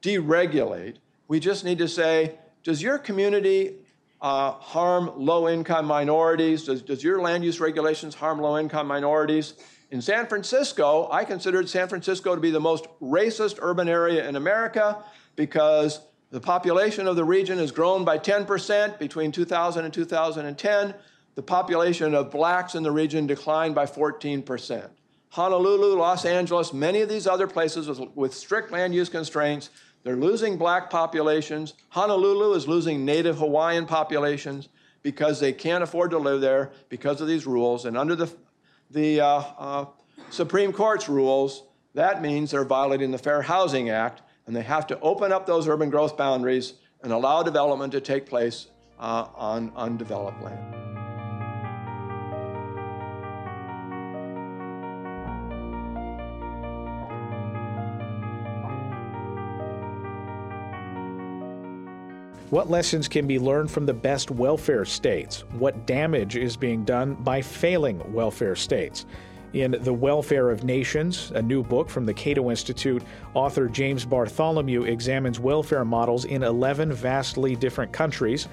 deregulate. We just need to say, does your community uh, harm low income minorities? Does, does your land use regulations harm low income minorities? In San Francisco, I considered San Francisco to be the most racist urban area in America because the population of the region has grown by 10% between 2000 and 2010. The population of blacks in the region declined by 14%. Honolulu, Los Angeles, many of these other places with, with strict land use constraints, they're losing black populations. Honolulu is losing native Hawaiian populations because they can't afford to live there because of these rules. And under the, the uh, uh, Supreme Court's rules, that means they're violating the Fair Housing Act and they have to open up those urban growth boundaries and allow development to take place uh, on undeveloped land. What lessons can be learned from the best welfare states? What damage is being done by failing welfare states? In The Welfare of Nations, a new book from the Cato Institute, author James Bartholomew examines welfare models in 11 vastly different countries,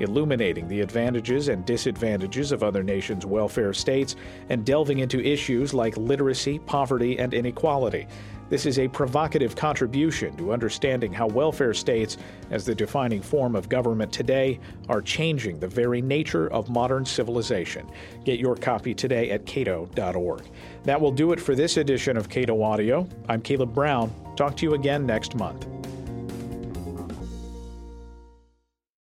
illuminating the advantages and disadvantages of other nations' welfare states and delving into issues like literacy, poverty, and inequality. This is a provocative contribution to understanding how welfare states, as the defining form of government today, are changing the very nature of modern civilization. Get your copy today at cato.org. That will do it for this edition of Cato Audio. I'm Caleb Brown. Talk to you again next month.